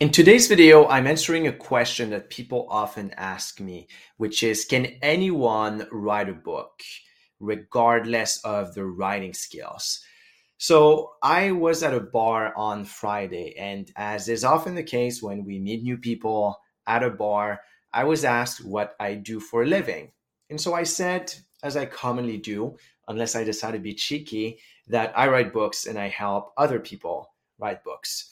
In today's video, I'm answering a question that people often ask me, which is Can anyone write a book regardless of their writing skills? So, I was at a bar on Friday, and as is often the case when we meet new people at a bar, I was asked what I do for a living. And so I said, as I commonly do, unless I decide to be cheeky, that I write books and I help other people write books.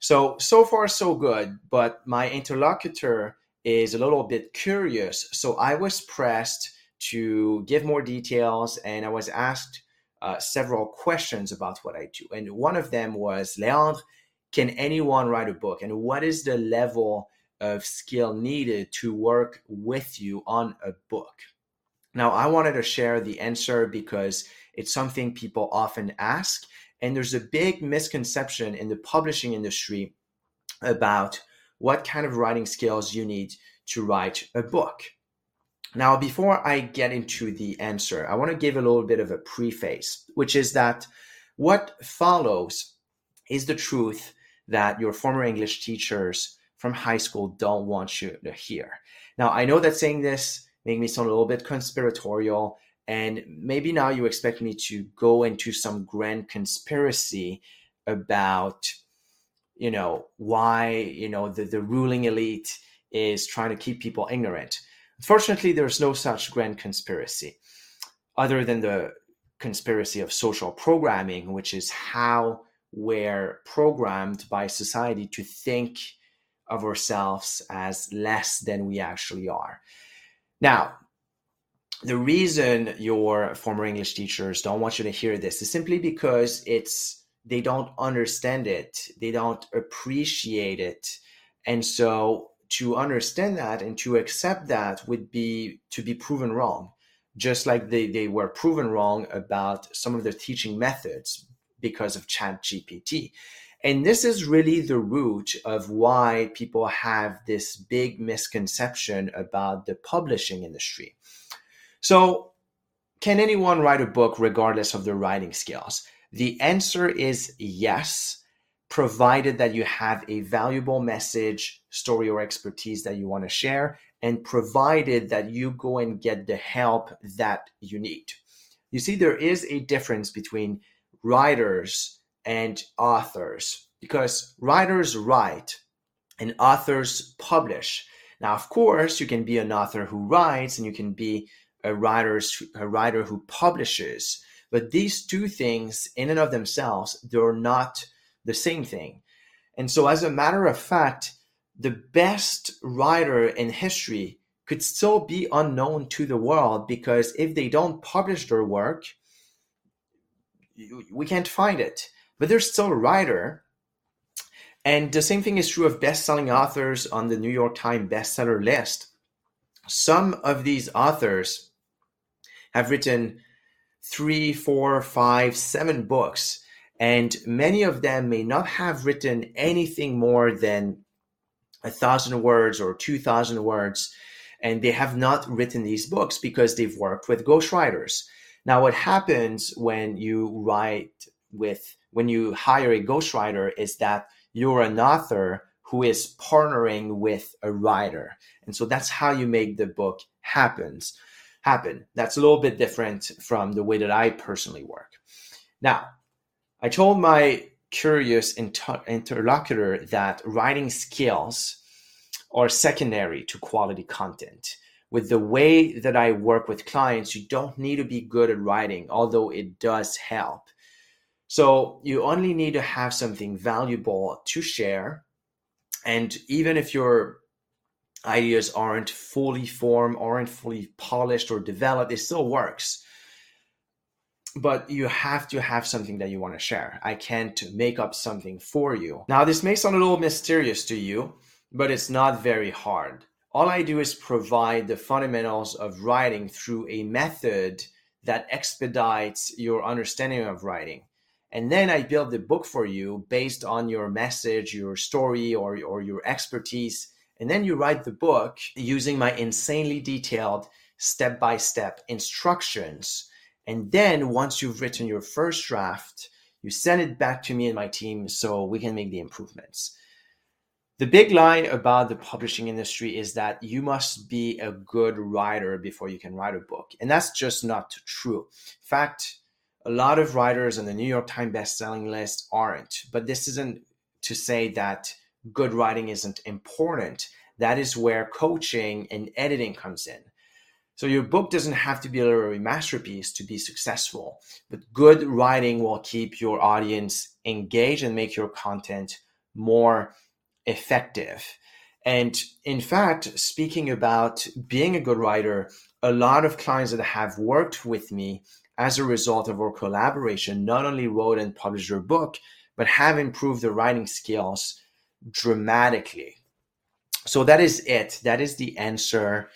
So, so far, so good. But my interlocutor is a little bit curious. So I was pressed to give more details and I was asked uh, several questions about what I do. And one of them was Leandre, can anyone write a book? And what is the level of skill needed to work with you on a book? Now, I wanted to share the answer because it's something people often ask and there's a big misconception in the publishing industry about what kind of writing skills you need to write a book. Now, before I get into the answer, I want to give a little bit of a preface, which is that what follows is the truth that your former English teachers from high school don't want you to hear. Now, I know that saying this makes me sound a little bit conspiratorial, and maybe now you expect me to go into some grand conspiracy about, you know, why, you know, the, the ruling elite is trying to keep people ignorant. Unfortunately, there's no such grand conspiracy other than the conspiracy of social programming, which is how we're programmed by society to think of ourselves as less than we actually are. Now, the reason your former English teachers don't want you to hear this is simply because it's they don't understand it, they don't appreciate it, and so to understand that and to accept that would be to be proven wrong, just like they, they were proven wrong about some of their teaching methods because of Chat GPT. And this is really the root of why people have this big misconception about the publishing industry. So, can anyone write a book regardless of their writing skills? The answer is yes, provided that you have a valuable message, story, or expertise that you want to share, and provided that you go and get the help that you need. You see, there is a difference between writers and authors because writers write and authors publish. Now, of course, you can be an author who writes and you can be a writer a writer who publishes but these two things in and of themselves they're not the same thing. And so as a matter of fact the best writer in history could still be unknown to the world because if they don't publish their work we can't find it. But they're still a writer. And the same thing is true of best-selling authors on the new york times bestseller list. Some of these authors have written three, four, five, seven books, and many of them may not have written anything more than a thousand words or two thousand words, and they have not written these books because they've worked with ghostwriters. Now, what happens when you write with when you hire a ghostwriter is that you're an author who is partnering with a writer. And so that's how you make the book happens happen. That's a little bit different from the way that I personally work. Now, I told my curious inter- interlocutor that writing skills are secondary to quality content. With the way that I work with clients, you don't need to be good at writing, although it does help. So you only need to have something valuable to share. And even if you're ideas aren't fully formed, aren't fully polished or developed, it still works. But you have to have something that you want to share. I can't make up something for you. Now, this may sound a little mysterious to you, but it's not very hard. All I do is provide the fundamentals of writing through a method that expedites your understanding of writing. And then I build the book for you based on your message, your story, or, or your expertise. And then you write the book using my insanely detailed step by step instructions. And then once you've written your first draft, you send it back to me and my team so we can make the improvements. The big line about the publishing industry is that you must be a good writer before you can write a book. And that's just not true. In fact, a lot of writers on the New York Times bestselling list aren't. But this isn't to say that good writing isn't important. That is where coaching and editing comes in. So your book doesn't have to be a literary masterpiece to be successful, but good writing will keep your audience engaged and make your content more effective. And in fact, speaking about being a good writer, a lot of clients that have worked with me as a result of our collaboration not only wrote and published their book, but have improved their writing skills dramatically. So that is it. That is the answer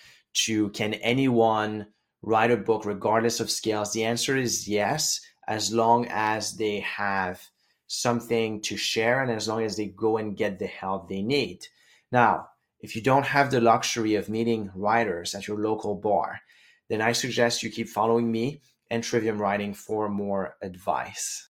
to can anyone write a book regardless of skills? The answer is yes, as long as they have something to share and as long as they go and get the help they need. Now, if you don't have the luxury of meeting writers at your local bar, then I suggest you keep following me and Trivium Writing for more advice.